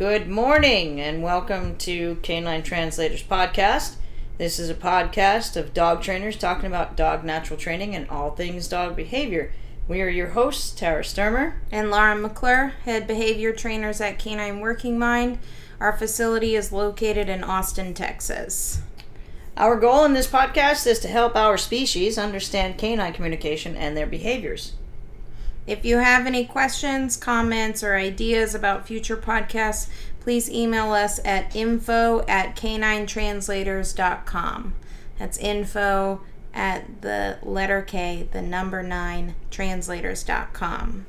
Good morning and welcome to Canine Translators Podcast. This is a podcast of dog trainers talking about dog natural training and all things dog behavior. We are your hosts, Tara Sturmer. and Laura McClure, head behavior trainers at Canine Working Mind. Our facility is located in Austin, Texas. Our goal in this podcast is to help our species understand canine communication and their behaviors. If you have any questions, comments, or ideas about future podcasts, please email us at info at caninetranslators.com. That's info at the letter K, the number nine, translators.com.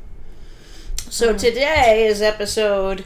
So today is episode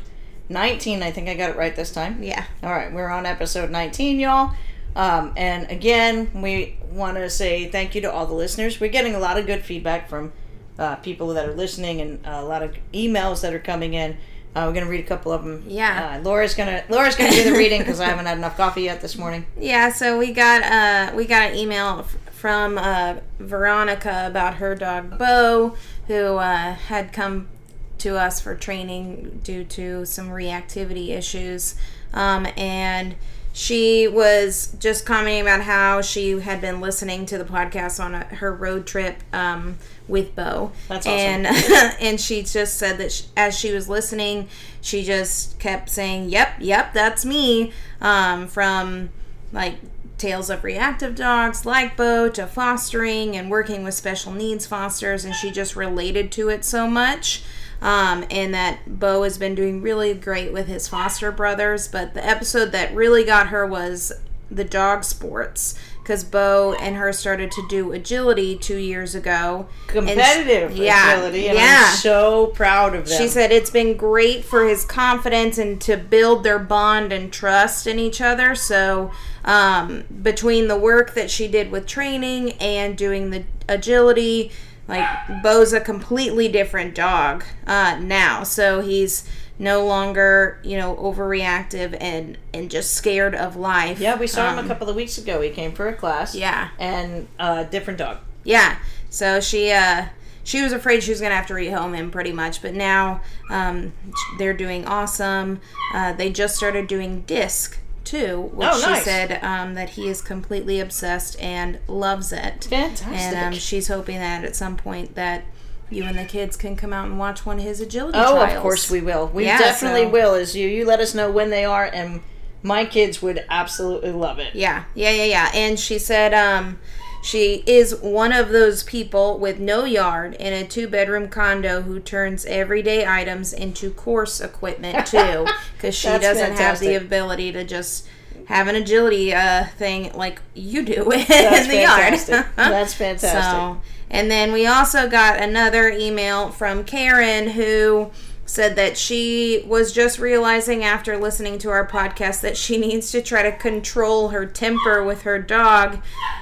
19. I think I got it right this time. Yeah. All right, we're on episode 19, y'all. Um, and again, we want to say thank you to all the listeners. We're getting a lot of good feedback from uh, people that are listening and uh, a lot of emails that are coming in. Uh, we're gonna read a couple of them. Yeah. Uh, Laura's gonna Laura's gonna do the reading because I haven't had enough coffee yet this morning. Yeah, so we got uh we got an email f- from uh, Veronica about her dog Bo, who uh, had come to us for training due to some reactivity issues, um, and she was just commenting about how she had been listening to the podcast on a, her road trip um, with Bo. That's awesome. And and she just said that sh as she was listening, she just kept saying, "Yep, yep, that's me." Um, from like tales of reactive dogs like Bo to fostering and working with special needs fosters, and she just related to it so much. Um, and that Bo has been doing really great with his foster brothers. But the episode that really got her was the dog sports because Bo and her started to do agility two years ago. And Competitive yeah, ability, and yeah. I'm so proud of them. She said it's been great for his confidence and to build their bond and trust in each other. So, um, between the work that she did with training and doing the agility, like Bo's a completely different dog uh, now. So he's no longer, you know, overreactive and and just scared of life. yeah, we saw him Um, a couple of weeks ago. He came for a class. Yeah. and uh, different dog. Yeah. So she uh she was afraid she was gonna have to rehome him pretty much, but now um, they're doing awesome. Uh, they just started doing disc too, which Oh, she nice. said um, that he is completely obsessed and loves it. Fantastic. And um, she's hoping that at some point that you and the kids can come out and watch one of his agility Oh, trials. of course we will. We Yeah, definitely so- will. Is you you let us know when they are, and my kids would absolutely love it. Yeah, yeah, yeah, yeah. And she said um, she is one of those people with no yard in a two bedroom condo who turns everyday items into course equipment too, because she doesn't have the ability to just have an agility uh, thing like you do in That's the fantastic. yard. That's fantastic. So, and then we also got another email from Karen who said that she was just realizing after listening to our podcast that she needs to try to control her temper with her dog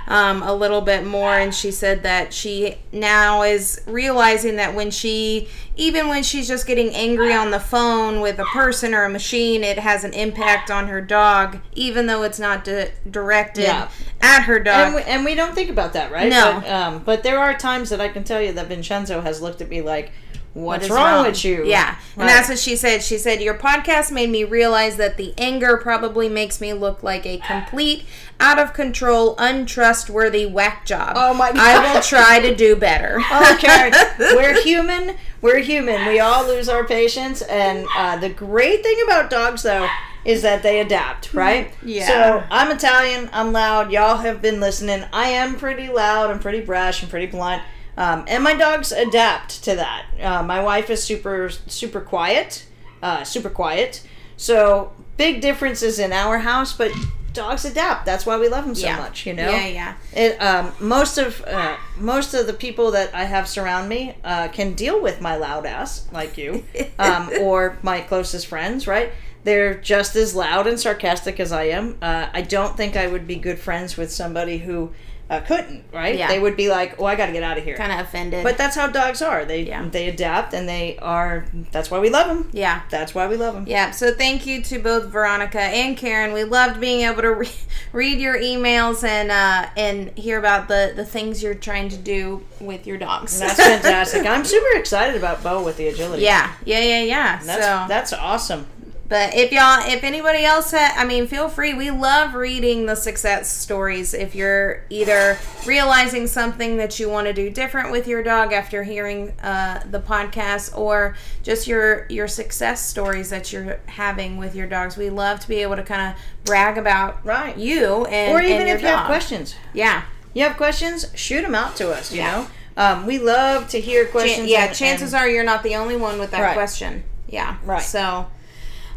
um, a little bit more. And she said that she now is realizing that when she, even when she's just getting angry on the phone with a person or a machine, it has an impact on her dog, even though it's not di- directed Yeah. at her dog. and we, and we don't think about that, right? No. But, um, but there are times that I can tell you that Vincenzo has looked at me like, "What's is wrong, with you?" Yeah. Right. And that's what she said. She said, Your podcast made me realize that the anger probably makes me look like a complete, out of control, untrustworthy whack job. Oh my God. I will try to do better. Oh, Karen, we're human. We're human. We all lose our patience, and uh, the great thing about dogs, though, is that they adapt, right? Yeah. So I'm Italian. I'm loud. Y'all have been listening. I am pretty loud. I'm pretty brash and pretty blunt. Um, and my dogs adapt to that. Uh, my wife is super, super quiet, uh, super quiet. So big differences in our house, but dogs adapt. That's why we love them so Yeah. much. You know. Yeah, yeah. It um, most of uh, most of the people that I have surround me uh, can deal with my loud ass, like you, um, or my closest friends. Right? They're just as loud and sarcastic as I am. Uh, I don't think I would be good friends with somebody who uh, couldn't. Right? Yeah. They would be like, "Oh, I got to get out of here." Kind of offended. But that's how dogs are. They Yeah. they adapt and they are. That's why we love them. yeah. That's why we love them. Yeah, so thank you to both Veronica and Karen. We loved being able to re- read your emails and uh, and hear about the, the things you're trying to do with your dogs. That's fantastic. I'm super excited about Bo with the agility. yeah, yeah, yeah, yeah. That's so that's awesome. But if y'all, if anybody else, ha- I mean, feel free. We love reading the success stories. If you're either realizing something that you want to do different with your dog after hearing uh, the podcast, or just your your success stories that you're having with your dogs, we love to be able to kind of brag about Right. you and or even and if you have questions. Yeah, You have questions? Shoot them out to us. You Yeah. know, um, we love to hear questions. yeah. and- chances and- are you're not the only one with that Right. question. Yeah, Right. So.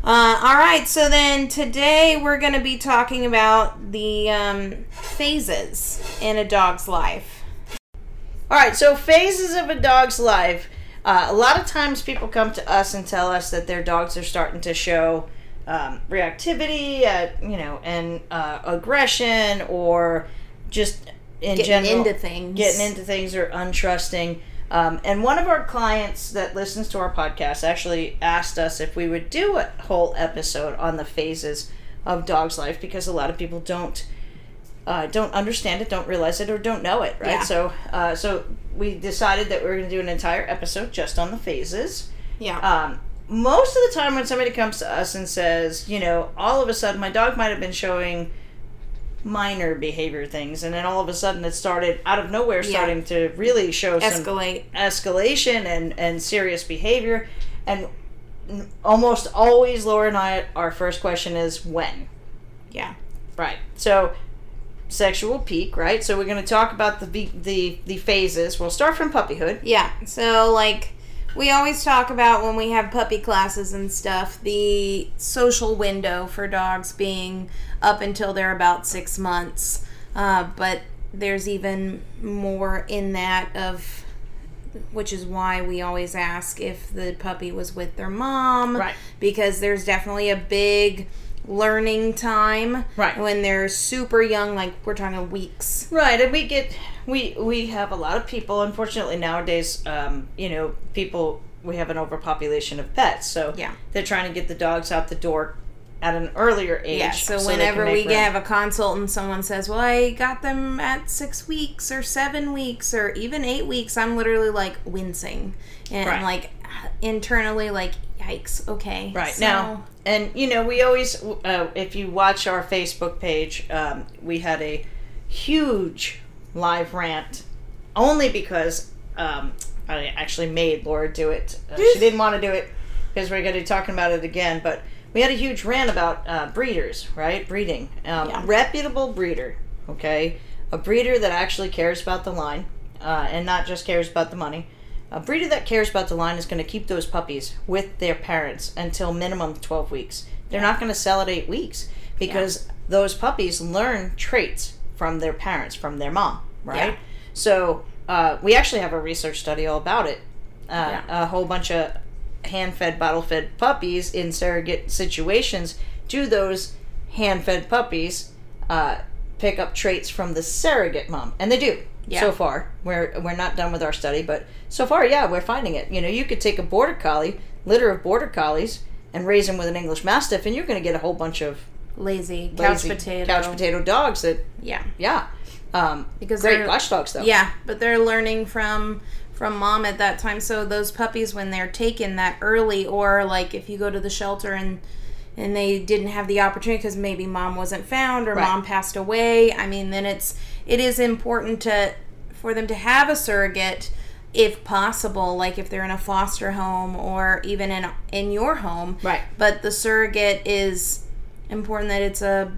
Uh, all right, so then today we're going to be talking about the um, phases in a dog's life. All right, so phases of a dog's life. Uh, a lot of times people come to us and tell us that their dogs are starting to show um, reactivity, uh, you know, and uh, aggression, or just in Getting general into things. getting into things or untrusting. Um, and one of our clients that listens to our podcast actually asked us if we would do a whole episode on the phases of dog's life because a lot of people don't uh, don't understand it, don't realize it, or don't know it, right? Yeah. So, uh, so we decided that we are going to do an entire episode just on the phases. Yeah. Um, most of the time, when somebody comes to us and says, you know, all of a sudden my dog might have been showing minor behavior things, and then all of a sudden it started out of nowhere, Yeah. starting to really show some Escalate. escalation and and serious behavior, and almost always Laura and I, our first question is when. Yeah. Right. So sexual peak, right? So we're going to talk about the the the phases. We'll start from puppyhood. Yeah. So, like, we always talk about when we have puppy classes and stuff, the social window for dogs being up until they're about six months. Uh, but there's even more in that of which is why we always ask if the puppy was with their mom Right. because there's definitely a big learning time Right. when they're super young like we're talking weeks Right, and we get we we have a lot of people. Unfortunately, nowadays, um, you know, people we have an overpopulation of pets, so Yeah. they're trying to get the dogs out the door at an earlier age. Yeah, so, can whenever we room. have a consult and someone says, Well, I got them at six weeks or seven weeks or even eight weeks, I'm literally like wincing. And Right. like internally, like, yikes, okay. Right so- now, and you know, we always, uh, if you watch our Facebook page, um, we had a huge live rant only because um, I actually made Laura do it. Uh, she didn't want to do it because we're going to be talking about it again, but we had a huge rant about uh, breeders, right? Breeding. Um, Yeah. Reputable breeder, okay? A breeder that actually cares about the line uh, and not just cares about the money. A breeder that cares about the line is going to keep those puppies with their parents until minimum 12 weeks. They're not going to sell at eight weeks because those puppies learn traits from their parents, from their mom, right? Yeah. So uh, we actually have a research study all about it. Uh, Yeah. A whole bunch of hand-fed, bottle-fed puppies in surrogate situations. Do those hand-fed puppies uh, pick up traits from the surrogate mom? And they do. Yeah. So far, we're we're not done with our study, but so far, yeah, we're finding it. You know, you could take a border collie, litter of border collies, and raise them with an English Mastiff, and you're going to get a whole bunch of lazy, couch potato. couch potato dogs that, Yeah. yeah, um, Because great they're- watchdogs though. Yeah, but they're learning from from mom at that time. So those puppies when they're taken that early or like if you go to the shelter and and they didn't have the opportunity because maybe mom wasn't found or Right. mom passed away. I mean, then it's it is important to for them to have a surrogate if possible, like if they're in a foster home or even in in your home. Right. But the surrogate is important that it's a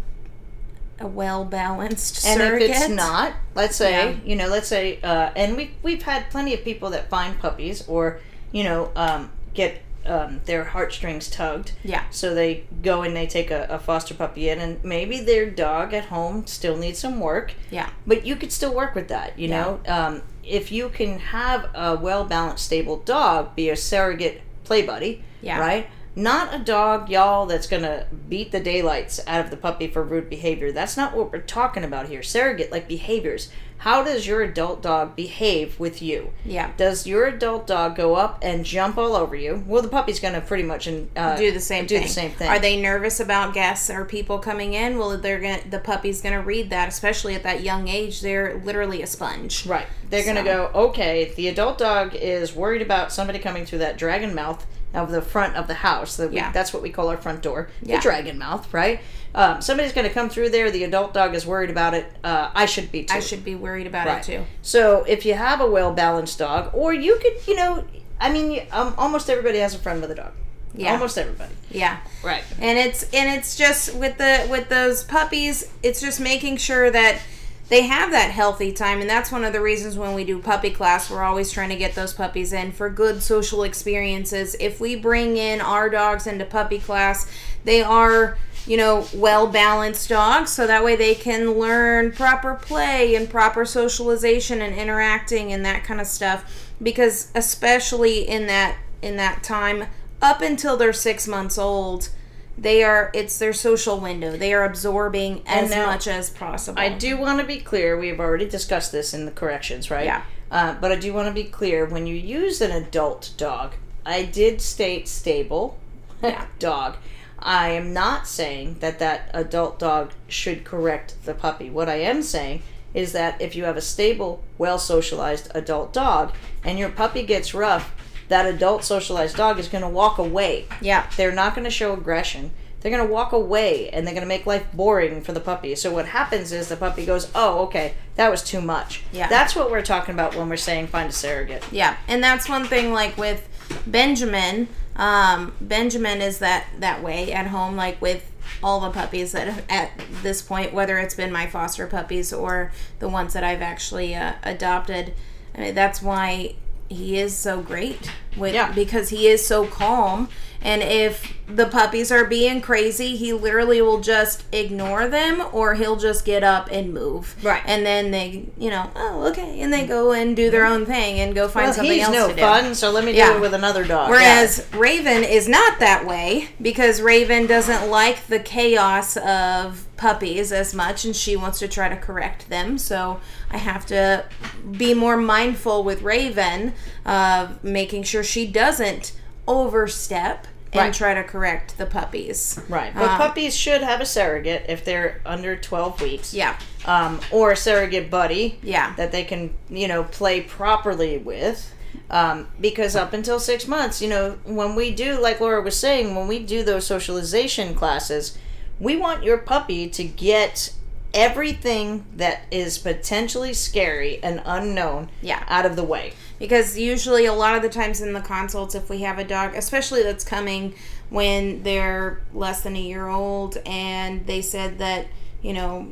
a well balanced surrogate And surrogate. if it's not, let's say, Yeah. you know, let's say, uh, and we we've had plenty of people that find puppies or, you know, um, get um, their heartstrings tugged. Yeah. So they go and they take a, a foster puppy in, and maybe their dog at home still needs some work. Yeah. But you could still work with that, you Yeah. know. Um, if you can have a well balanced, stable dog be a surrogate play buddy, Yeah. right? Not a dog, y'all, that's gonna beat the daylights out of the puppy for rude behavior. That's not what we're talking about here. Surrogate like behaviors. How does your adult dog behave with you? Yeah. Does your adult dog go up and jump all over you? Well, the puppy's gonna pretty much uh, do the same do thing. the same thing. Are they nervous about guests or people coming in? Well, they're gonna the puppy's gonna read that, especially at that young age. They're literally a sponge. Right. They're going to go, okay, the adult dog is worried about somebody coming through that dragon mouth of the front of the house. That we, Yeah. That's what we call our front door, Yeah. the dragon mouth, right? Um, somebody's going to come through there. The adult dog is worried about it. Uh, I should be too. I should be worried about Right. it too. So if you have a well balanced dog, or you could, you know, I mean, you- um, almost everybody has a friend with a dog. Yeah. Almost everybody. Yeah. Right. and it's and it's just with the with those puppies it's just making sure that they have that healthy time and that's one of the reasons when we do puppy class we're always trying to get those puppies in for good social experiences if we bring in our dogs into puppy class they are you know well balanced dogs so that way they can learn proper play and proper socialization and interacting and that kind of stuff because especially in that in that time up until they're six months old they are it's their social window they are absorbing as now, much as possible I do want to be clear. We've already discussed this in the corrections, right? Yeah. Uh, but I do want to be clear. When you use an adult dog, I did state stable Yeah. dog. I am not saying that that adult dog should correct the puppy. What I am saying is that if you have a stable, well socialized adult dog and your puppy gets rough, that adult socialized dog is going to walk away. yeah They're not going to show aggression. They're going to walk away and they're going to make life boring for the puppy. So what happens is the puppy goes, "Oh, okay, that was too much." Yeah. That's what we're talking about when we're saying find a surrogate. Yeah, and that's one thing. Like with Benjamin, um, Benjamin is that that way at home. Like with all the puppies that at this point, whether it's been my foster puppies or the ones that I've actually uh, adopted, I mean that's why he is so great with Yeah. because he is so calm. And if the puppies are being crazy, he literally will just ignore them or he'll just get up and move. Right. And then they, you know, oh, okay. And they go and do their own thing and go find Well, something else no to do. fun, so let me Yeah. do it with another dog. Whereas Raven is not that way because Raven doesn't like the chaos of puppies as much and she wants to try to correct them. So I have to be more mindful with Raven of making sure she doesn't overstep and Right. try to correct the puppies. Right. But Um, puppies should have a surrogate if they're under 12 weeks. Yeah. Um, or a surrogate buddy. Yeah. that they can you know play properly with um, because up until six months you know when we do like laura was saying when we do those socialization classes we want your puppy to get everything that is potentially scary and unknown Yeah. out of the way because usually a lot of the times in the consults if we have a dog especially that's coming when they're less than a year old and they said that you know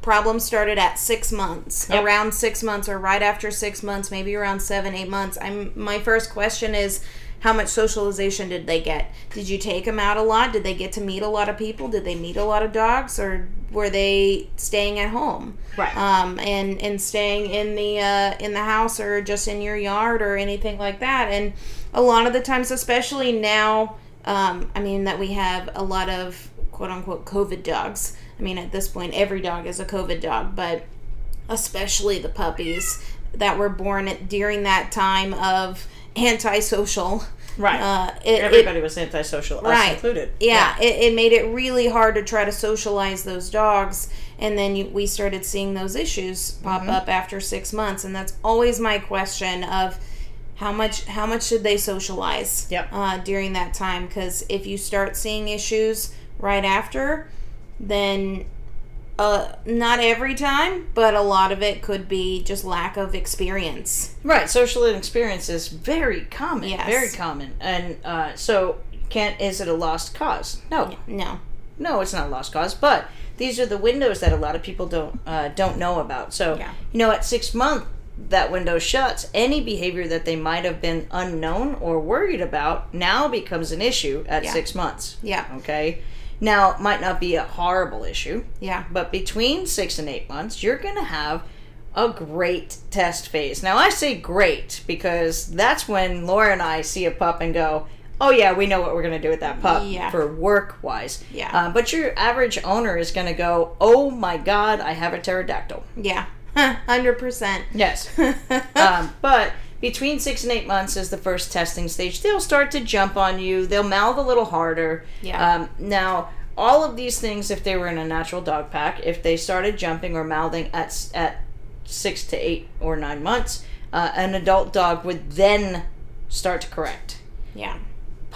problems started at six months Yep. around six months or right after six months maybe around seven eight months i'm my first question is how much socialization did they get did you take them out a lot did they get to meet a lot of people did they meet a lot of dogs or were they staying at home Right. um, and and staying in the uh, in the house or just in your yard or anything like that. And a lot of the times, especially now, um, I mean that we have a lot of quote unquote COVID dogs. I mean at this point, every dog is a COVID dog, but especially the puppies that were born during that time of antisocial. Right. Uh, it, it- everybody was antisocial us Right. included yeah, It, it made it really hard to try to socialize those dogs and then you, we started seeing those issues pop Mm-hmm. up after six months and that's always my question of how much how much should they socialize Yep. uh, during that time because if you start seeing issues right after then uh, not every time but a lot of it could be just lack of experience Right, social inexperience is very common. Yes. Very common. And uh, so, can't is it a lost cause? No, no no, it's not a lost cause. But these are the windows that a lot of people don't uh, don't know about. So, Yeah. you know, at six months, that window shuts. Any behavior that they might have been unknown or worried about now becomes an issue at Yeah. six months. yeah Okay, now it might not be a horrible issue, yeah but between six and eight months, you're going to have a great test phase. Now, I say great because that's when Laura and I see a pup and go, oh, yeah, we know what we're going to do with that pup Yeah. for work wise. Yeah. Uh, but your average owner is going to go, oh my God, I have a pterodactyl. yeah 100% Yes. um, but between six and eight months is the first testing stage. They'll start to jump on you. They'll mouth a little harder. Yeah. Um, now, all of these things, if they were in a natural dog pack, if they started jumping or mouthing at at six to eight or nine months, uh, an adult dog would then start to correct. yeah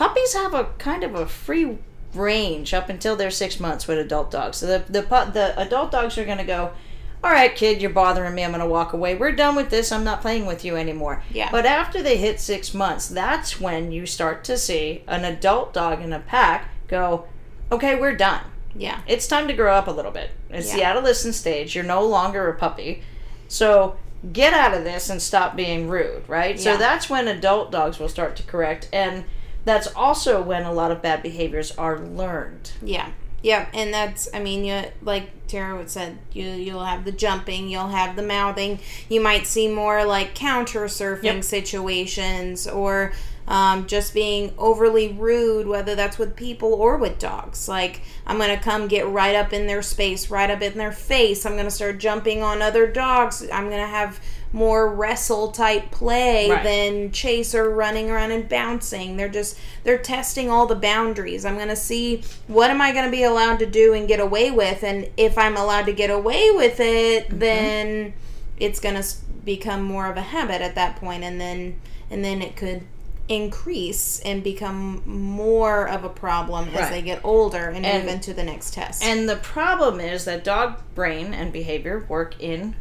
puppies have a kind of a free range up until they're six months with adult dogs. So the the the adult dogs are going to go. All right, kid, you're bothering me. I'm going to walk away. We're done with this. I'm not playing with you anymore. Yeah. But after they hit six months, that's when you start to see an adult dog in a pack go, okay, we're done. Yeah. It's time to grow up a little bit. It's the adolescent stage. You're no longer a puppy. So get out of this and stop being rude, right? Yeah. So that's when adult dogs will start to correct. And that's also when a lot of bad behaviors are learned. Yeah. Yeah, and that's I mean, you like Tara would said, you you'll have the jumping, you'll have the mouthing. You might see more like counter surfing Yep. situations or um, just being overly rude, whether that's with people or with dogs. Like I'm gonna come get right up in their space, right up in their face. I'm gonna start jumping on other dogs. I'm gonna have more wrestle type play Right. than chaser running around and bouncing. They're just they're testing all the boundaries. I'm gonna see what am I gonna be allowed to do and get away with, and if I'm allowed to get away with it, Mm-hmm. then it's gonna become more of a habit at that point, and then and then it could increase and become more of a problem as Right. they get older and, And- move into the next test. And the problem is that dog brain and behavior work in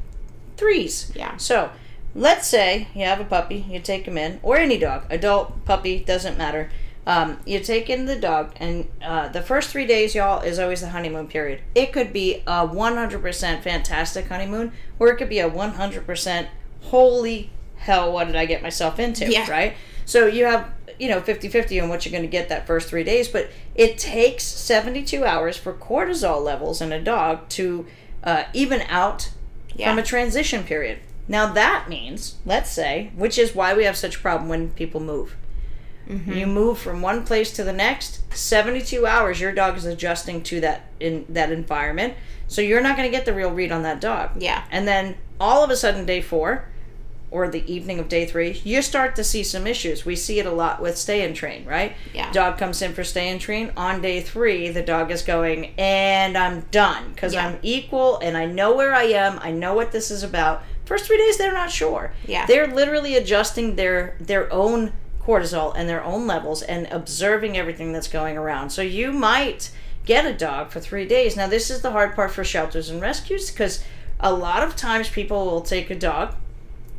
threes. Yeah. So let's say you have a puppy, you take him in, or any dog, adult, puppy, doesn't matter. Um, you take in the dog, and uh, the first three days, y'all, is always the honeymoon period. It could be a 100% fantastic honeymoon, or it could be a 100% holy hell, what did I get myself into, Yeah. right? So you have, you know, 50 50 on what you're going to get that first three days, but it takes 72 hours for cortisol levels in a dog to uh, even out Yeah. from a transition period. Now that means, let's say, which is why we have such a problem when people move. Mm-hmm. You move from one place to the next, 72 hours your dog is adjusting to that in that environment. So you're not going to get the real read on that dog. Yeah. And then all of a sudden day 4 or the evening of day 3, you start to see some issues. We see it a lot with stay and train, right? Yeah. Dog comes in for stay and train. On day 3, the dog is going, "And I'm done cuz Yeah. I'm equal and I know where I am. I know what this is about." First 3 days they're not sure. Yeah. They're literally adjusting their their own cortisol and their own levels and observing everything that's going around. So you might get a dog for 3 days. Now this is the hard part for shelters and rescues cuz a lot of times people will take a dog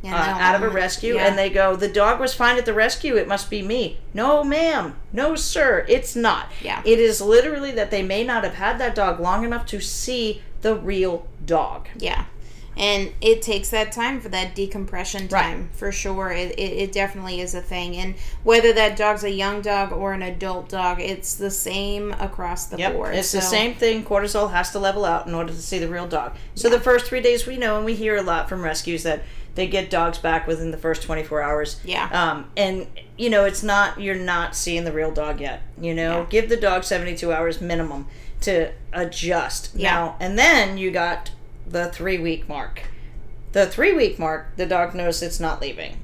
And uh, out of a rescue yeah. and they go the dog was fine at the rescue it must be me no ma'am no sir it's not Yeah. it is literally that they may not have had that dog long enough to see the real dog Yeah. And it takes that time for that decompression Right. time, for sure. It, it, it definitely is a thing. And whether that dog's a young dog or an adult dog, it's the same across the Yep, board. it's the same thing. Cortisol has to level out in order to see the real dog. So the first three days, we know, and we hear a lot from rescues that they get dogs back within the first 24 hours. Yeah. Um, and you know, it's not you're not seeing the real dog yet. You know, Yeah. give the dog 72 hours minimum to adjust. Yeah. Now, and then you got the three week mark. The three week mark, the dog knows it's not leaving.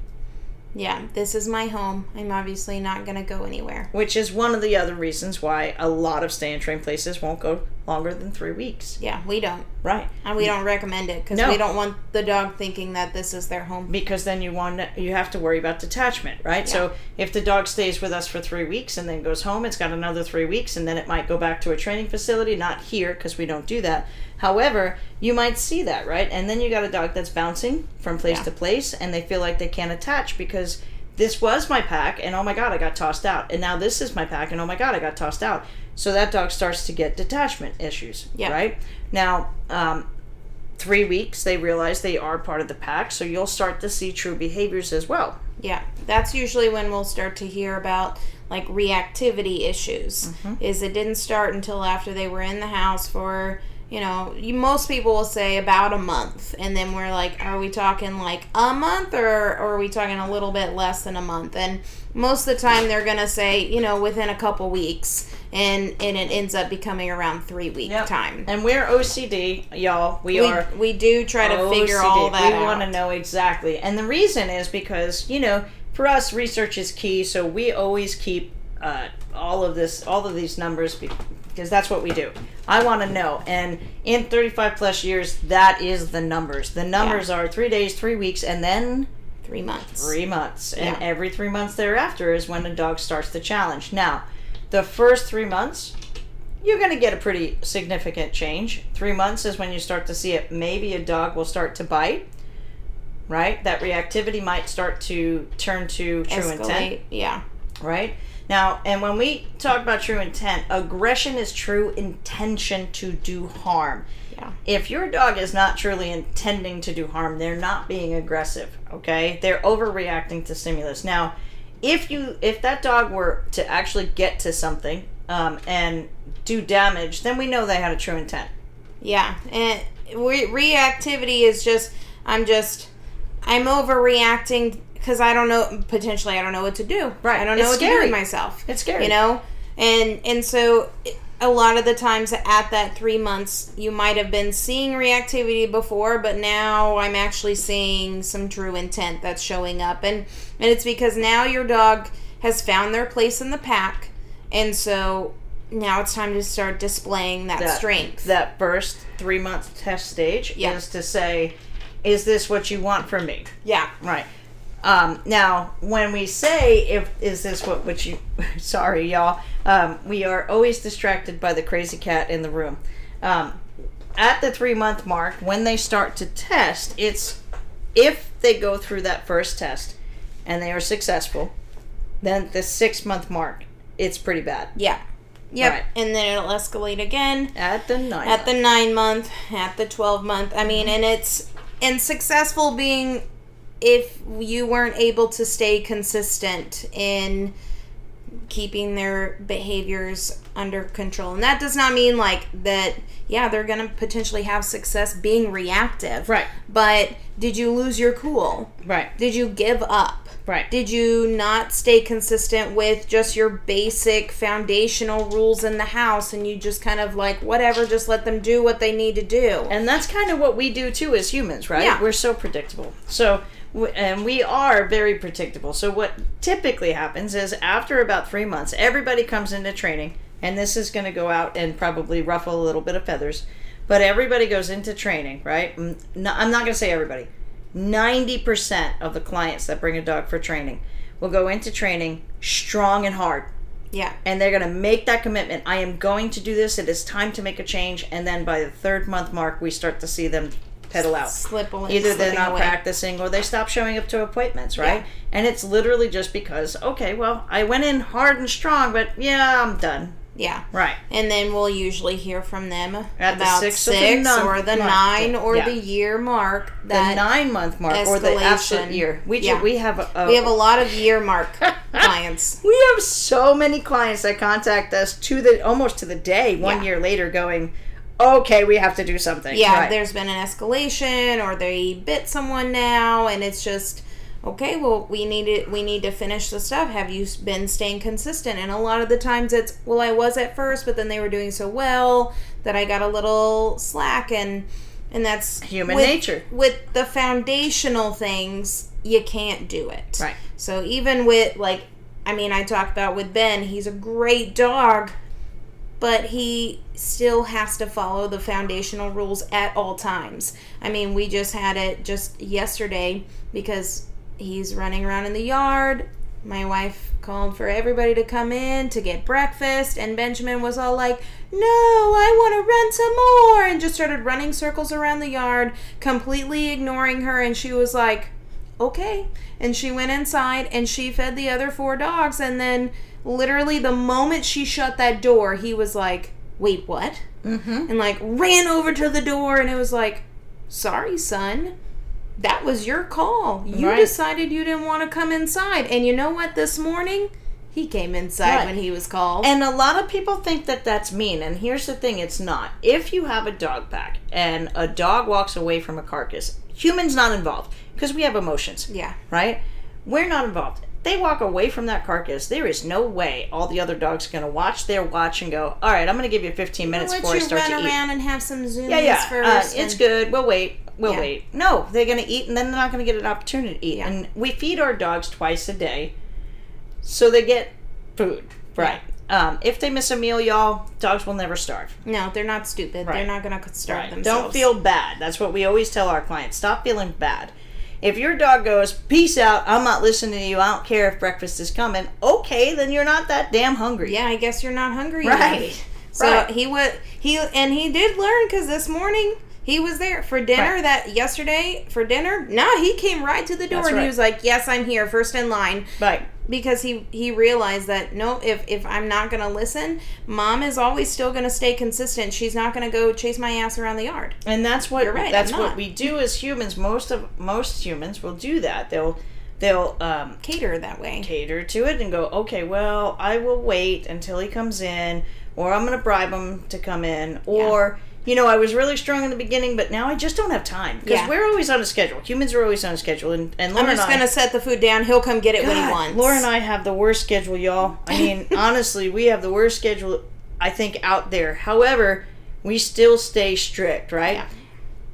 Yeah, this is my home. I'm obviously not going to go anywhere. Which is one of the other reasons why a lot of stay and train places won't go longer than three weeks. Yeah, we don't. Right. And we don't recommend it because No. we don't want the dog thinking that this is their home. because then you want you have to worry about detachment, right? So if the dog stays with us for three weeks and then goes home, it's got another three weeks, and then it might go back to a training facility. Not here because we don't do that. However, you might see that, right? And then you got a dog that's bouncing from place Yeah. to place, and they feel like they can't attach because this was my pack, and oh my god, I got tossed out, and now this is my pack, and oh my god, I got tossed out. So that dog starts to get detachment issues, Yeah. right? Now, um, three weeks, they realize they are part of the pack, so you'll start to see true behaviors as well. Yeah, that's usually when we'll start to hear about like reactivity issues. Is it didn't start until after they were in the house for you know you, most people will say about a month, and then we're like, are we talking like a month or, or are we talking a little bit less than a month? And most of the time they're gonna say you know within a couple weeks, and and it ends up becoming around three week time. And we're OCD, y'all. We, We, are we do try to figure all OCD. that we out. want to know exactly. And the reason is because, you know, for us, research is key. So we always keep uh, all of this, all of these numbers be- because that's what we do. I want to know. And in 35 plus years, that is the numbers. The numbers are three days, three weeks, and then Three months. three months. And every three months thereafter is when a dog starts the challenge. Now, the first three months, you're going to get a pretty significant change. Three months is when you start to see it. Maybe a dog will start to bite, right? That reactivity might start to turn to true intent Escalate. Yeah. right? Now, and when we talk about true intent, aggression is true intention to do harm. Yeah. If your dog is not truly intending to do harm, they're not being aggressive, okay? They're overreacting to stimulus. Now, if you if that dog were to actually get to something um, and do damage, then we know they had a true intent. Yeah, and re- reactivity is just I'm just I'm overreacting because I don't know potentially I don't know what to do. Right. I don't know It's what to do with myself. It's scary. You know, and and so a lot of the times at that three months you might have been seeing reactivity before, but now I'm actually seeing some true intent that's showing up, and and it's because now your dog has found their place in the pack, and so. Now it's time to start displaying that, that strength. That first three month test stage Yeah. is to say, is this what you want from me? yeah. Right. Um, now, when we say if is this what what you sorry y'all, um, we are always distracted by the crazy cat in the room. Um, at the three month mark, when they start to test, it's if they go through that first test and they are successful, then the six month mark, it's pretty bad. Yeah. Yep. Right. And then it'll escalate again At the nine, at the nine month, at the 12 month. I mean, and it's, and successful being if you weren't able to stay consistent in keeping their behaviors under control. And that does not mean like that, yeah, they're going to potentially have success being reactive. Right. But did you lose your cool? right, Did you give up? right. Did you not stay consistent with just your basic foundational rules in the house and you just kind of like, whatever, just let them do what they need to do? And that's kind of what we do too as humans, right? Yeah. We're so predictable. So, and we are very predictable. So, what typically happens is after about three months, everybody comes into training, and this is going to go out and probably ruffle a little bit of feathers, but everybody goes into training, right? Mm, I'm not going to say everybody. 90% of the clients that bring a dog for training will go into training strong and hard Yeah. and they're going to make that commitment. I am going to do this. It is time to make a change. And then by the third month mark, we start to see them pedal out. Slip away. Either they're not away. practicing or they stop showing up to appointments, right? Yeah. And it's literally just because, okay, well, I went in hard and strong, but yeah, I'm done. Yeah. Right. And then we'll usually hear from them At the about six or six, the or the nine or Yeah. the year mark. The nine month mark or the absolute year. We, Yeah. we have a, a we have a lot of year mark clients. we have so many clients that contact us to the almost to the day one Yeah. year later going okay we have to do something Yeah, Right. there's been an escalation or they bit someone now and it's just okay, well we need it we need to finish the stuff. Have you been staying consistent? And a lot of the times it's well I was at first, but then they were doing so well that I got a little slack and and that's Human with- nature. With the foundational things, you can't do it. Right. So even with like I mean, I talked about with Ben, he's a great dog, but he still has to follow the foundational rules at all times. I mean, we just had it just yesterday because he's running around in the yard. My wife called for everybody to come in to get breakfast, and Benjamin was all like, No, I want to run some more, and just started running circles around the yard, completely ignoring her. And she was like, okay. And she went inside and she fed the other four dogs. And then, literally, the moment she shut that door, he was like, wait, what? mm-hmm. And like ran over to the door and it was like, sorry, son. That was your call. You Right. decided you didn't want to come inside. And you know what? This morning, he came inside Right. when he was called. And a lot of people think that that's mean. And here's the thing it's not. If you have a dog pack and a dog walks away from a carcass, humans not involved because we have emotions, yeah. right? We're not involved. They walk away from that carcass. There is no way all the other dogs are going to watch their watch and go, all right, I'm going to give you 15 minutes before I you start to eat. run around and have some zoomies Yeah, yeah. Uh, first. it's good. We'll wait. We'll Yeah. wait. No, they're going to eat and then they're not going to get an opportunity to eat. Yeah. And we feed our dogs twice a day so they get food. Right. Um, if they miss a meal, y'all, dogs will never starve. No, they're not stupid. Right. They're not going to starve Right. themselves. Don't feel bad. That's what we always tell our clients. Stop feeling bad. If your dog goes, peace out, I'm not listening to you, I don't care if breakfast is coming, okay, then you're not that damn hungry. Yeah, I guess you're not hungry. Right. enough. So Right. he would he and he did learn because this morning he was there for dinner. Right. That yesterday for dinner. No, he came right to the door That's and he was like, "Yes, I'm here, first in line." Right. Because he he realized that no if if i'm not gonna listen mom is always still gonna stay consistent. She's not gonna go chase my ass around the yard. And that's what You're right, that's what we do as humans. Most of most humans will do that. They'll they'll um, cater that way. cater to it and go, okay, well, I will wait until he comes in, or I'm going to bribe him to come in, or, you know, I was really strong in the beginning, but now I just don't have time. Because Yeah. we're always on a schedule. Humans are always on a schedule. And, and Laura i'm just and I, gonna set the food down he'll come get it when he wants Laura and I have the worst schedule, y'all. I mean, honestly, we have the worst schedule, I think, out there. However, we still stay strict, right? Yeah.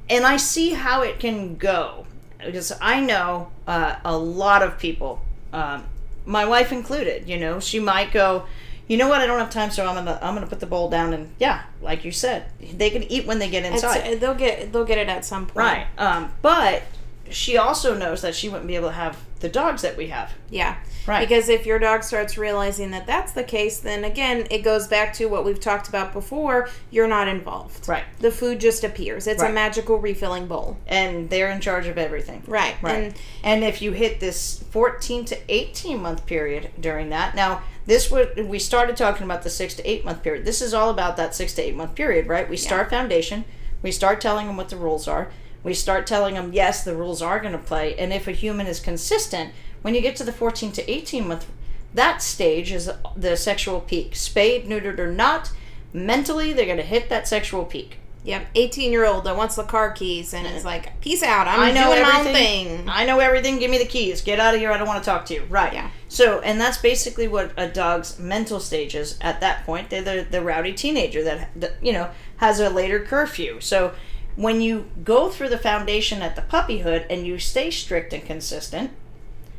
And I see how it can go because I know uh, a lot of people, um, my wife included. You know, she might go. You know what? I don't have time, so I'm gonna I'm gonna put the bowl down and yeah, like you said, they can eat when they get It's- inside. they'll get they'll get it at some point Right. Um, but she also knows that she wouldn't be able to have the dogs that we have. yeah Right. because if your dog starts realizing that that's the case then again it goes back to what we've talked about before you're not involved Right. the food just appears it's a magical refilling bowl And they're in charge of everything. right Right. and And if you hit this 14 to 18 month period during that, now this would we started talking about the 6 to 8 month period. This is all about that 6 to 8 month period, right? We start foundation, we start telling them what the rules are. We start telling them yes, the rules are going to play, and if a human is consistent, when you get to the 14 to 18 month that stage is the sexual peak. Spayed, neutered or not, mentally they're going to hit that sexual peak. Yep, 18 year old that wants the car keys and is mm-hmm. like, peace out, I'm I know doing my own everything. thing. I know everything. Give me the keys. Get out of here. I don't want to talk to you. Right. Yeah. So, and that's basically what a dog's mental stage is at that point. They're the, the rowdy teenager that, that, you know, has a later curfew. So, when you go through the foundation at the puppyhood and you stay strict and consistent,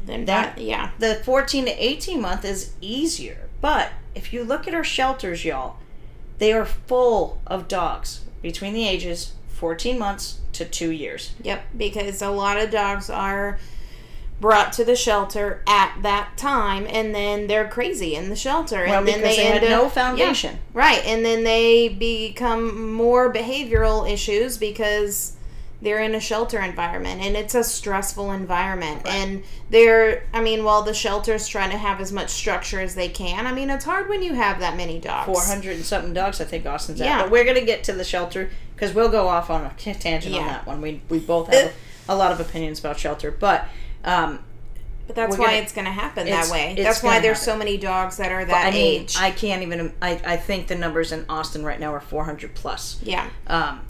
Then That- that, yeah. the 14 to 18 month is easier. But if you look at our shelters, y'all, they are full of dogs between the ages 14 months to two years. Yep, because a lot of dogs are brought to the shelter at that time and then they're crazy in the shelter Well, and then they, they end had up, no foundation. Yeah, right, and then they become more behavioral issues because they're in a shelter environment and it's a stressful environment and they're I mean while the shelter's trying to have as much structure as they can I mean it's hard when you have that many dogs 400 and something dogs, I think Austin's at. Yeah. But we're going to get to the shelter because we'll go off on a tangent on that one. We, we both have a, a lot of opinions about shelter. But, um, but that's why gonna- it's going to happen that way that's why there's happen. so many dogs that are that I mean, age I can't even, I, I think the numbers in Austin right now are 400 plus. yeah Um,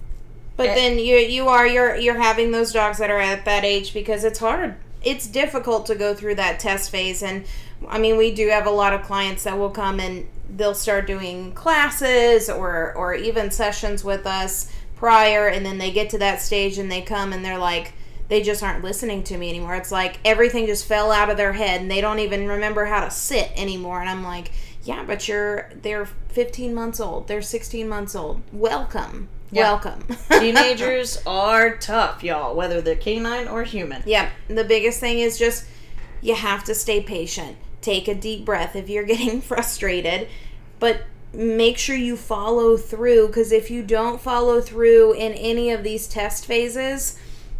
But Eh. then you you are you're you're having those dogs that are at that age because it's hard. It's difficult to go through that test phase and I mean we do have a lot of clients that will come and they'll start doing classes or or even sessions with us prior and then they get to that stage and they come and they're like they just aren't listening to me anymore. It's like everything just fell out of their head and they don't even remember how to sit anymore and I'm like, "Yeah, but you're they're 15 months old. They're 16 months old. Welcome." Yeah. Welcome. teenagers are tough, y'all, whether they're canine or human. Yeah, the biggest thing is just you have to stay patient. Take a deep breath if you're getting frustrated, but make sure you follow through because if you don't follow through in any of these test phases,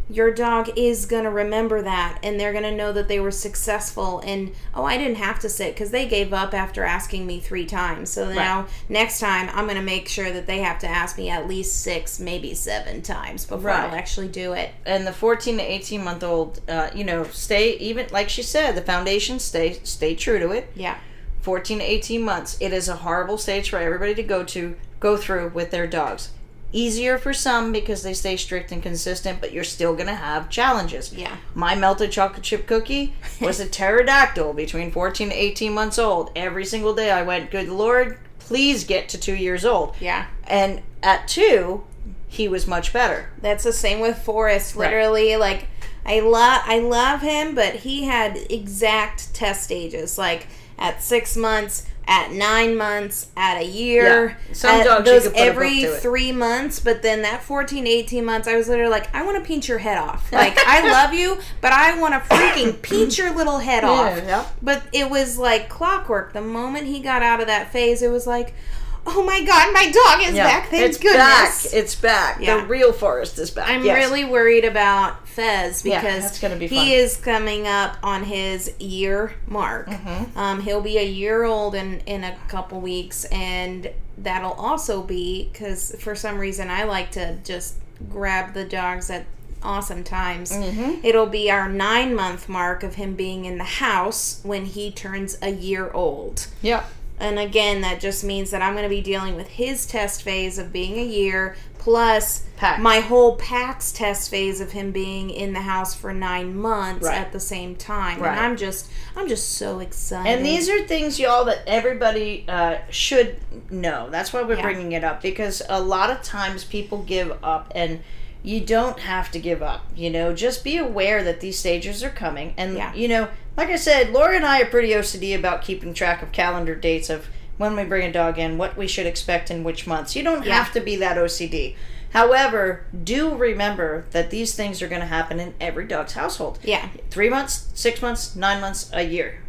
your dog is going to remember that and they're going to know that they were successful and oh I didn't have to sit cuz they gave up after asking me 3 times. So now next time I'm going to make sure that they have to ask me at least 6 maybe 7 times before Right. I'll actually do it. and the 14 to 18 month old uh, you know stay even like she said the foundation stay stay true to it Yeah. 14 to 18 months it is a horrible stage for everybody to go to go through with their dogs easier for some because they stay strict and consistent but you're still going to have challenges Yeah. my melted chocolate chip cookie was a pterodactyl between 14 to 18 months old every single day i went good lord please get to two years old Yeah. and at two he was much better That's the same with Forrest. Right. Literally, like I love I love him, but he had exact test stages. Like at six months, at nine months, at a year. Yeah. Some dogs you those could put a book every three months, but then that 14 18 months, I was literally like, I want to pinch your head off. Like, I love you, but I want to freaking pinch your little head off. yeah. But it was like clockwork. The moment he got out of that phase, it was like, oh my god, my dog is back. Thank it's goodness. back. It's back. Yeah. The real Forrest is back. I'm Yes. really worried about Fez because gonna be he is coming up on his year mark. Mm-hmm. Um, he'll be a year old in in a couple weeks, and that'll also be because for some reason I like to just grab the dogs at awesome times. Mm-hmm. It'll be our nine month mark of him being in the house when he turns a year old. Yep. And again, that just means that I'm going to be dealing with his test phase of being a year plus Pax. my whole PAX test phase of him being in the house for nine months Right. at the same time. Right. And I'm just, I'm just so excited. And these are things, y'all, that everybody uh, should know. That's why we're Yeah. bringing it up because a lot of times people give up, and you don't have to give up. You know, just be aware that these stages are coming. And, Yeah. you know, like I said, Laura and I are pretty OCD about keeping track of calendar dates of when we bring a dog in, what we should expect in which months. You don't Yeah. have to be that OCD. However, do remember that these things are going to happen in every dog's household yeah, three months, six months, nine months, a year.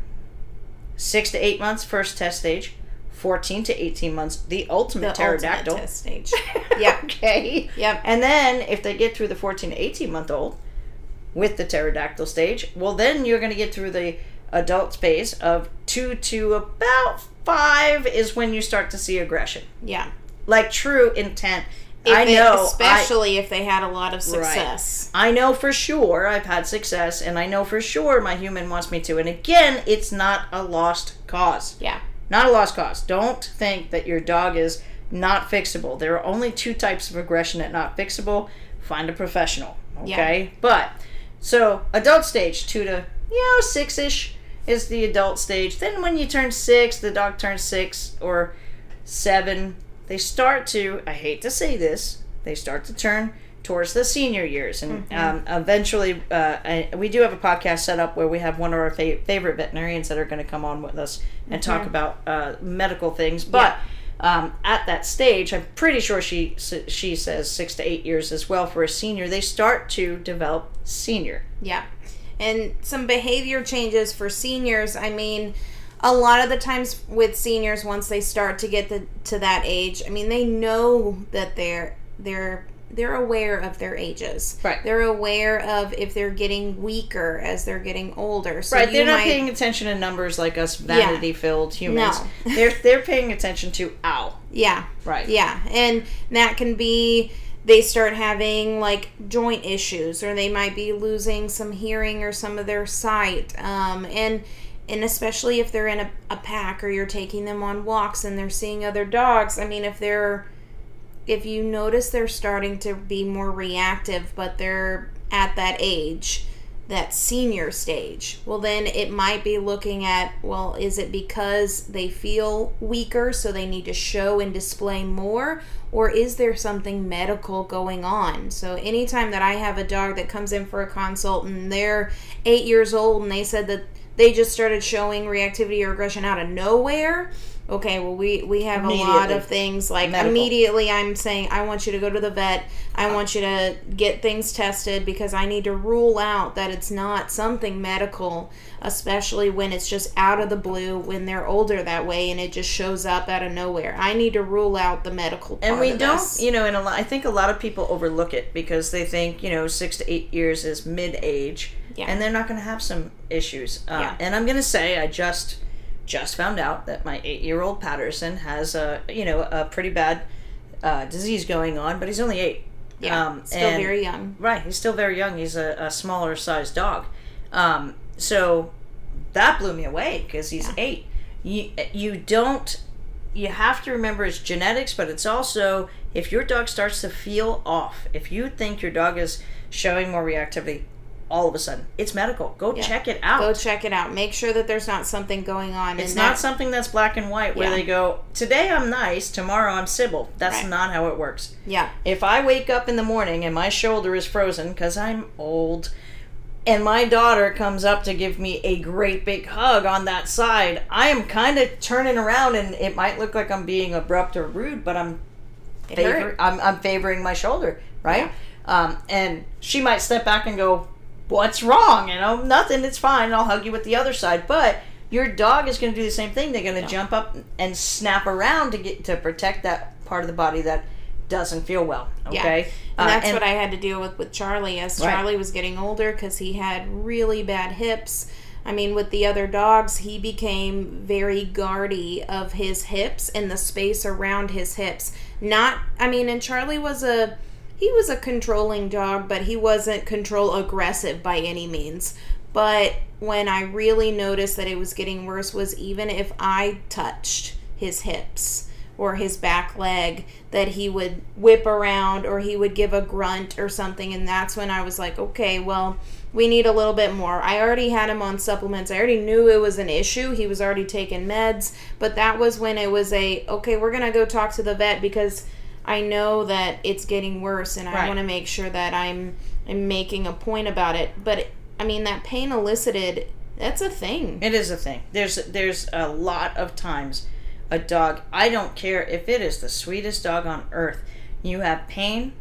Six to eight months, first test stage. 14 to 18 months, the the ultimate pterodactyl. ultimate stage. yeah. okay. Yep. And then if they get through the 14 to 18 month old with the pterodactyl stage, well, then you're going to get through the adult phase of two to about five is when you start to see aggression. Yeah. Like true intent. If I it- know. I- especially if they had a lot of success. I know for sure I've had success, and I know for sure my human wants me to. And again, it's not a lost cause. Yeah. Not a lost cause. Don't think that your dog is not fixable. There are only two types of aggression that not fixable. Find a professional. Okay? But so adult stage, two to you know, six ish is the adult stage. Then when you turn six, the dog turns six or seven, they start to I hate to say this, they start to turn towards the senior years. And um, eventually uh, I, we do have a podcast set up where we have one of our fa- favorite veterinarians that are going to come on with us and talk about uh, medical things. But um, at that stage i'm pretty sure she she says six to eight years as well for a senior. They start to develop senior. Yeah. And some behavior changes for seniors. I mean, a lot of the times with seniors once they start to get the, to that age, I mean, they know that they're they're they're aware of their ages. Right. They're aware of if they're getting weaker as they're getting older. So right they're not might- paying attention to numbers like us vanity filled humans No. they're they're paying attention to ow Yeah. right Yeah, and that can be they start having like joint issues, or they might be losing some hearing or some of their sight, um, and and especially if they're in a, a pack or you're taking them on walks and they're seeing other dogs. I mean, if they're if you notice they're starting to be more reactive, but they're at that age, that senior stage, well, then it might be looking at, well, is it because they feel weaker, so they need to show and display more? Or is there something medical going on? So, anytime that I have a dog that comes in for a consult and they're eight years old and they said that they just started showing reactivity or aggression out of nowhere, okay, well, we, we have a lot of things like Medical. immediately I'm saying, I want you to go to the vet. I want you to get things tested because I need to rule out that it's not something medical, especially when it's just out of the blue when they're older that way and it just shows up out of nowhere. I need to rule out the medical part and we don't this. you know and a lot, i think a lot of people overlook it because they think you know six to eight years is mid-age Yeah. and they're not going to have some issues uh, Yeah. and i'm going to say i just just found out that my eight-year-old patterson has a you know a pretty bad uh, disease going on but he's only eight yeah, um, still and- very young. Right, he's still very young. He's a, a smaller sized dog. Um, so that blew me away because he's eight. You you don't you have to remember it's genetics, but it's also if your dog starts to feel off, if you think your dog is showing more reactivity, all of a sudden it's medical. Go check it out. Go check it out. Make sure that there's not something going on. it's not that- something that's black and white where Yeah. they go, today I'm nice, tomorrow I'm Sybil. That's Right. not how it works. Yeah. If I wake up in the morning and my shoulder is frozen because I'm old and my daughter comes up to give me a great big hug on that side, I am kind of turning around and it might look like I'm being abrupt or rude, but I'm favor- I'm, I'm favoring my shoulder, right? Um, and she might step back and go, "What's wrong?" You know, nothing. It's fine. I'll hug you with the other side. But your dog is going to do the same thing. They're going to jump up and snap around to get to protect that part of the body that doesn't feel well. Yeah. Okay, And Uh, that's what I had to deal with with Charlie as Right. Charlie was getting older because he had really bad hips. I mean, with the other dogs, he became very guardy of his hips and the space around his hips. Not, I mean, and Charlie was a he was a controlling dog, but he wasn't control aggressive by any means. But when I really noticed that it was getting worse was even if I touched his hips or his back leg that he would whip around or he would give a grunt or something and that's when I was like, okay, well, we need a little bit more. I already had him on supplements. I already knew it was an issue. He was already taking meds, but that was when it was a okay, we're going to go talk to the vet because I know that it's getting worse and I Right. want to make sure that I'm I'm making a point about it. But I mean that pain elicited that's a thing. It is a thing. There's there's a lot of times a dog. I don't care if it is the sweetest dog on earth. You have pain.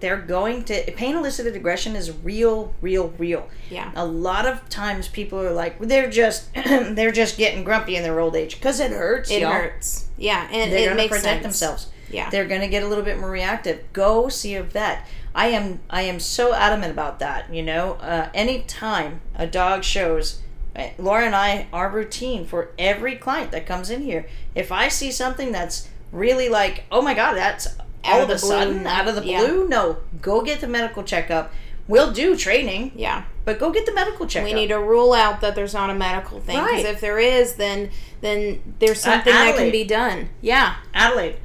They're going to pain elicited aggression is real, real, real. Yeah. A lot of times people are like they're just they're just getting grumpy in their old age because it hurts. It y'all. hurts. Yeah, and They're it makes protect sense. themselves. Yeah. They're going to get a little bit more reactive. Go see a vet. I am I am so adamant about that. You know, uh, anytime a dog shows, uh, Laura and I, our routine for every client that comes in here. If I see something that's really like, oh my god, that's all of a blue, sudden out of the Yeah. blue. No, go get the medical checkup. We'll do training, Yeah. but go get the medical checkup. We need to rule out that there's not a medical thing because Right. if there is, then then there's something that can be done. Yeah. Adelaide.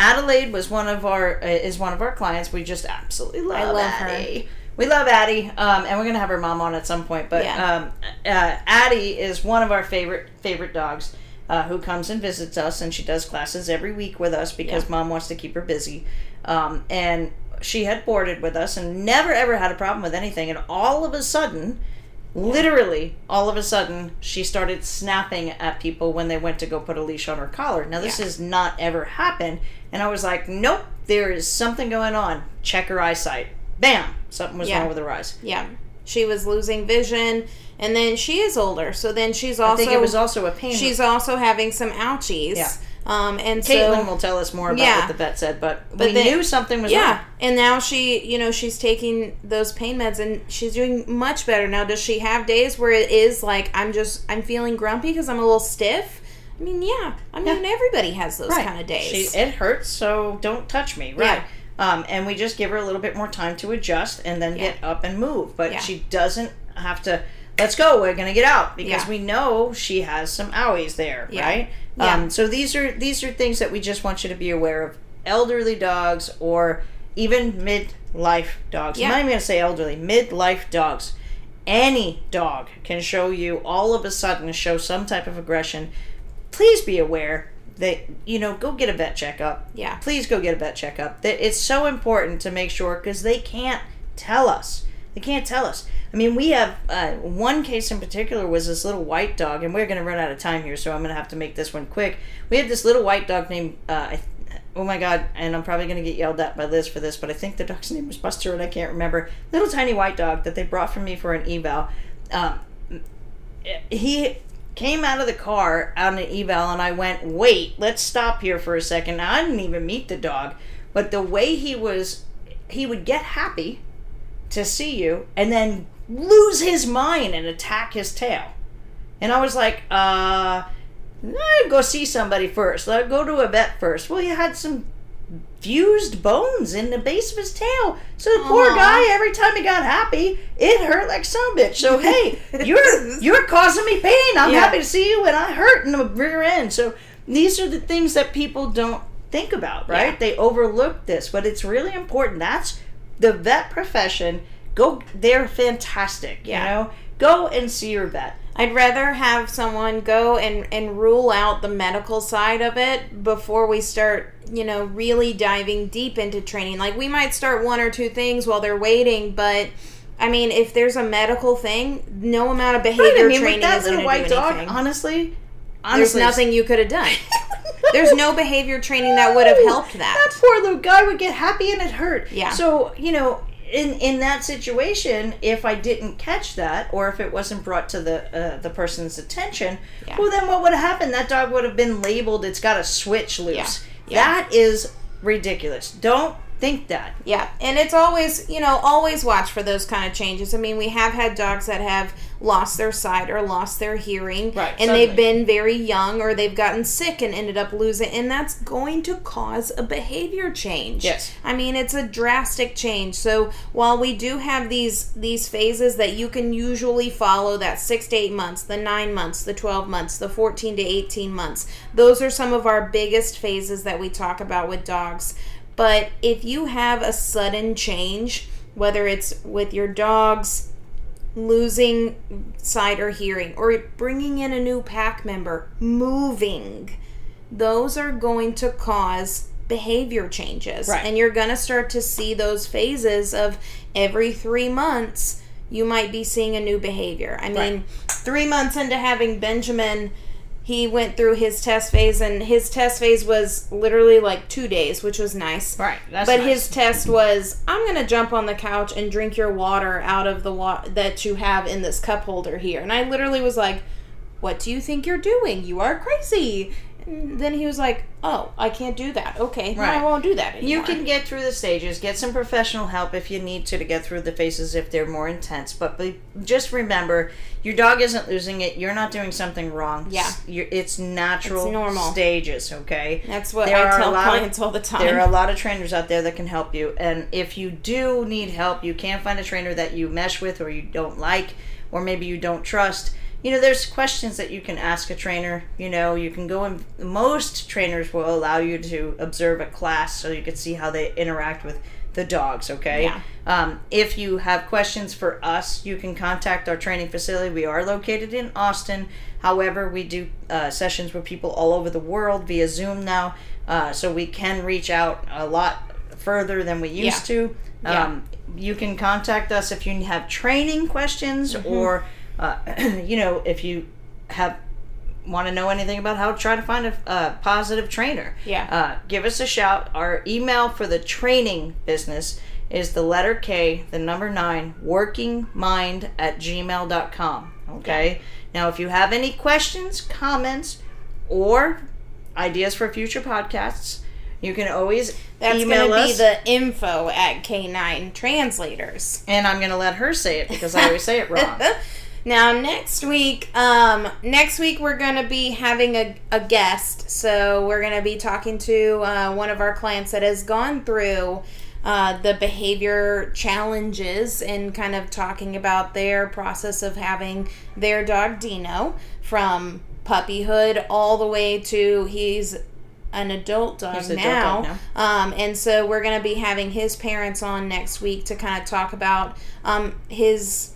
Adelaide was one of our uh, is one of our clients. We just absolutely love, love her. We love Addie, um, and we're gonna have her mom on at some point. But Yeah. um, uh, Addie is one of our favorite favorite dogs uh, who comes and visits us, and she does classes every week with us because Yeah. mom wants to keep her busy. Um, and she had boarded with us and never ever had a problem with anything. And all of a sudden, literally all of a sudden she started snapping at people when they went to go put a leash on her collar now this Yeah. has not ever happened and i was like nope there is something going on check her eyesight bam something was Yeah. wrong with her eyes Yeah. She was losing vision and then she is older. So then she's also i think it was also a pain she's also having some ouchies. Yeah. Um and caitlin so will tell us more about Yeah. what the vet said but, But we then- knew something was yeah, wrong and now she, you know, she's taking those pain meds and she's doing much better now. Does she have days where it is like I'm just I'm feeling grumpy because I'm a little stiff? I mean, yeah. I mean, everybody has those right. kind of days. She, it hurts, so don't touch me. Right. Yeah. Um, and we just give her a little bit more time to adjust and then Yeah. get up and move. But Yeah. she doesn't have to. Let's go. We're gonna get out because Yeah. we know she has some owies there, Yeah. right? Yeah. Um, so these are these are things that we just want you to be aware of. Elderly dogs or even midlife dogs. Yeah. I'm not even gonna say elderly. Midlife dogs. Any dog can show you all of a sudden show some type of aggression. Please be aware that you know go get a vet checkup yeah. please go get a vet checkup. That it's so important to make sure because they can't tell us. They can't tell us. I mean, we have uh, one case in particular was this little white dog, and we're going to run out of time here, so I'm going to have to make this one quick. We had this little white dog named, uh, oh my god, and I'm probably going to get yelled at by Liz for this, but I think the dog's name was Buster, and I can't remember. Little tiny white dog that they brought for me for an eval. Um, he came out of the car on an eval and I went, wait, let's stop here for a second. Now, I didn't even meet the dog, but the way he was, he would get happy to see you and then lose his mind and attack his tail. And I was like, uh, I'd go see somebody first. Let go to a vet first. Well, he had some fused bones in the base of his tail. So the poor guy, every time he got happy, it hurt like some bitch. So hey, you're you're causing me pain. I'm Yeah. happy to see you, and I hurt in the rear end. So these are the things that people don't think about, right? Yeah. They overlook this, but it's really important. That's the vet profession. Go, they're fantastic. Yeah. You know, go and see your vet. I'd rather have someone go and, and rule out the medical side of it before we start, you know, really diving deep into training. Like we might start one or two things while they're waiting, but I mean, if there's a medical thing, no amount of behavior Right, I mean, training with that is little to do white dog, anything. Honestly, There's nothing you could have done. There's no behavior training that would have helped that. That poor little guy would get happy and it hurt. Yeah. So you know, in in that situation, if I didn't catch that, or if it wasn't brought to the uh, the person's attention, Yeah. well, then what would have happened? That dog would have been labeled. It's got a switch loose. Yeah. Yeah. That is ridiculous. Don't think that. Yeah, and it's always, you know, always watch for those kind of changes. I mean, we have had dogs that have lost their sight or lost their hearing, Right, and they've been very young or they've gotten sick and ended up losing, and that's going to cause a behavior change. Yes. I mean, it's a drastic change. So while we do have these these phases that you can usually follow, that six to eight months, the nine months, the twelve months, the fourteen to eighteen months, those are some of our biggest phases that we talk about with dogs. But if you have a sudden change, whether it's with your dogs losing sight or hearing, or bringing in a new pack member, moving, those are going to cause behavior changes. Right. And you're going to start to see those phases of every three months, you might be seeing a new behavior. I mean, Right. three months into having Benjamin, he went through his test phase, and his test phase was literally like two days, which was nice. Right. That's But nice. his test was, I'm gonna jump on the couch and drink your water out of the water that you have in this cup holder here. And I literally was like, "What do you think you're doing? You are crazy." Then he was like, "Oh, I can't do that. Okay, then I won't do that anymore." You can get through the stages, get some professional help if you need to to get through the phases if they're more intense. But be, just remember, your dog isn't losing it. You're not doing something wrong. Yeah. You're, it's natural It's normal. stages, okay? That's what There I tell lot of- clients all the time. There are a lot of trainers out there that can help you. And if you do need help, you can't find a trainer that you mesh with or you don't like, or maybe you don't trust. You know, there's questions that you can ask a trainer. You know, you can go and most trainers will allow you to observe a class so you can see how they interact with the dogs, okay? Yeah. Um, if you have questions for us, you can contact our training facility. We are located in Austin. However, we do uh, sessions with people all over the world via Zoom now, uh, so we can reach out a lot further than we used to. Yeah. Um, you can contact us if you have training questions Mm-hmm. or, uh, you know, if you have want to know anything about how to try to find a, a positive trainer. Yeah. Uh, give us a shout. Our email for the training business is the letter K, the number nine, workingmind at gmail.com. Okay. Now, if you have any questions, comments, or ideas for future podcasts, you can always That's email gonna be the info at K9 Translators. and I'm going to let her say it because I always say it wrong. Now next week, um, next week we're gonna be having a, a guest. So we're gonna be talking to uh, one of our clients that has gone through uh, the behavior challenges and kind of talking about their process of having their dog Dino from puppyhood all the way to he's an adult dog an now. adult dog Um, and so we're going to be having his parents on next week to kind of talk about um, his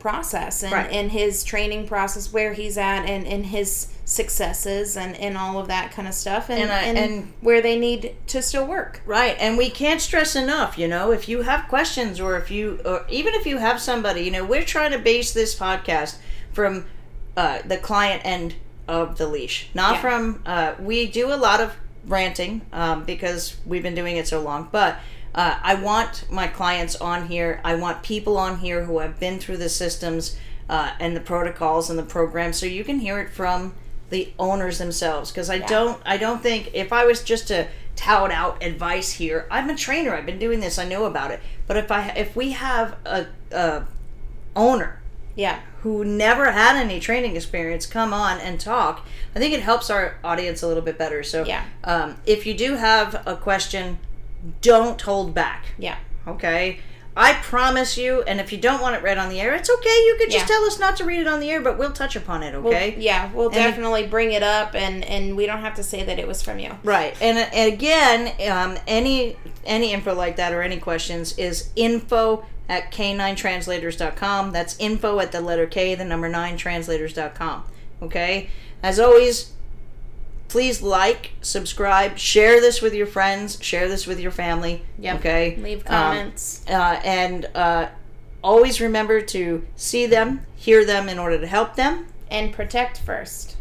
process and, Right. and his training process, where he's at, and, and his successes and, and all of that kind of stuff, and, And I- and, and- where they need to still work. Right, and we can't stress enough, you know, if you have questions or if you, or even if you have somebody, you know, we're trying to base this podcast from uh, the client end of the leash, not Yeah. from, uh, we do a lot of ranting um, because we've been doing it so long, but uh, I want my clients on here. I want people on here who have been through the systems uh, and the protocols and the programs so you can hear it from the owners themselves because I don't I don't think if I was just to tout out advice here I'm a trainer I've been doing this I know about it but if I if we have a, a owner Yeah. who never had any training experience come on and talk I think it helps our audience a little bit better so Yeah. um, if you do have a question don't hold back Yeah. okay I promise you and if you don't want it read on the air it's okay you could just Yeah. tell us not to read it on the air but we'll touch upon it We'll- okay yeah, we'll if- definitely bring it up, and and we don't have to say that it was from you. Right, and, and again, um, any any info like that or any questions is info at k9translators.com. That's info at the letter K, the number nine translators.com. Okay, as always, please like, subscribe, share this with your friends, share this with your family. Yep. Okay, Leave Um, comments. uh, and uh, always remember to see them, hear them in order to help them. And protect first.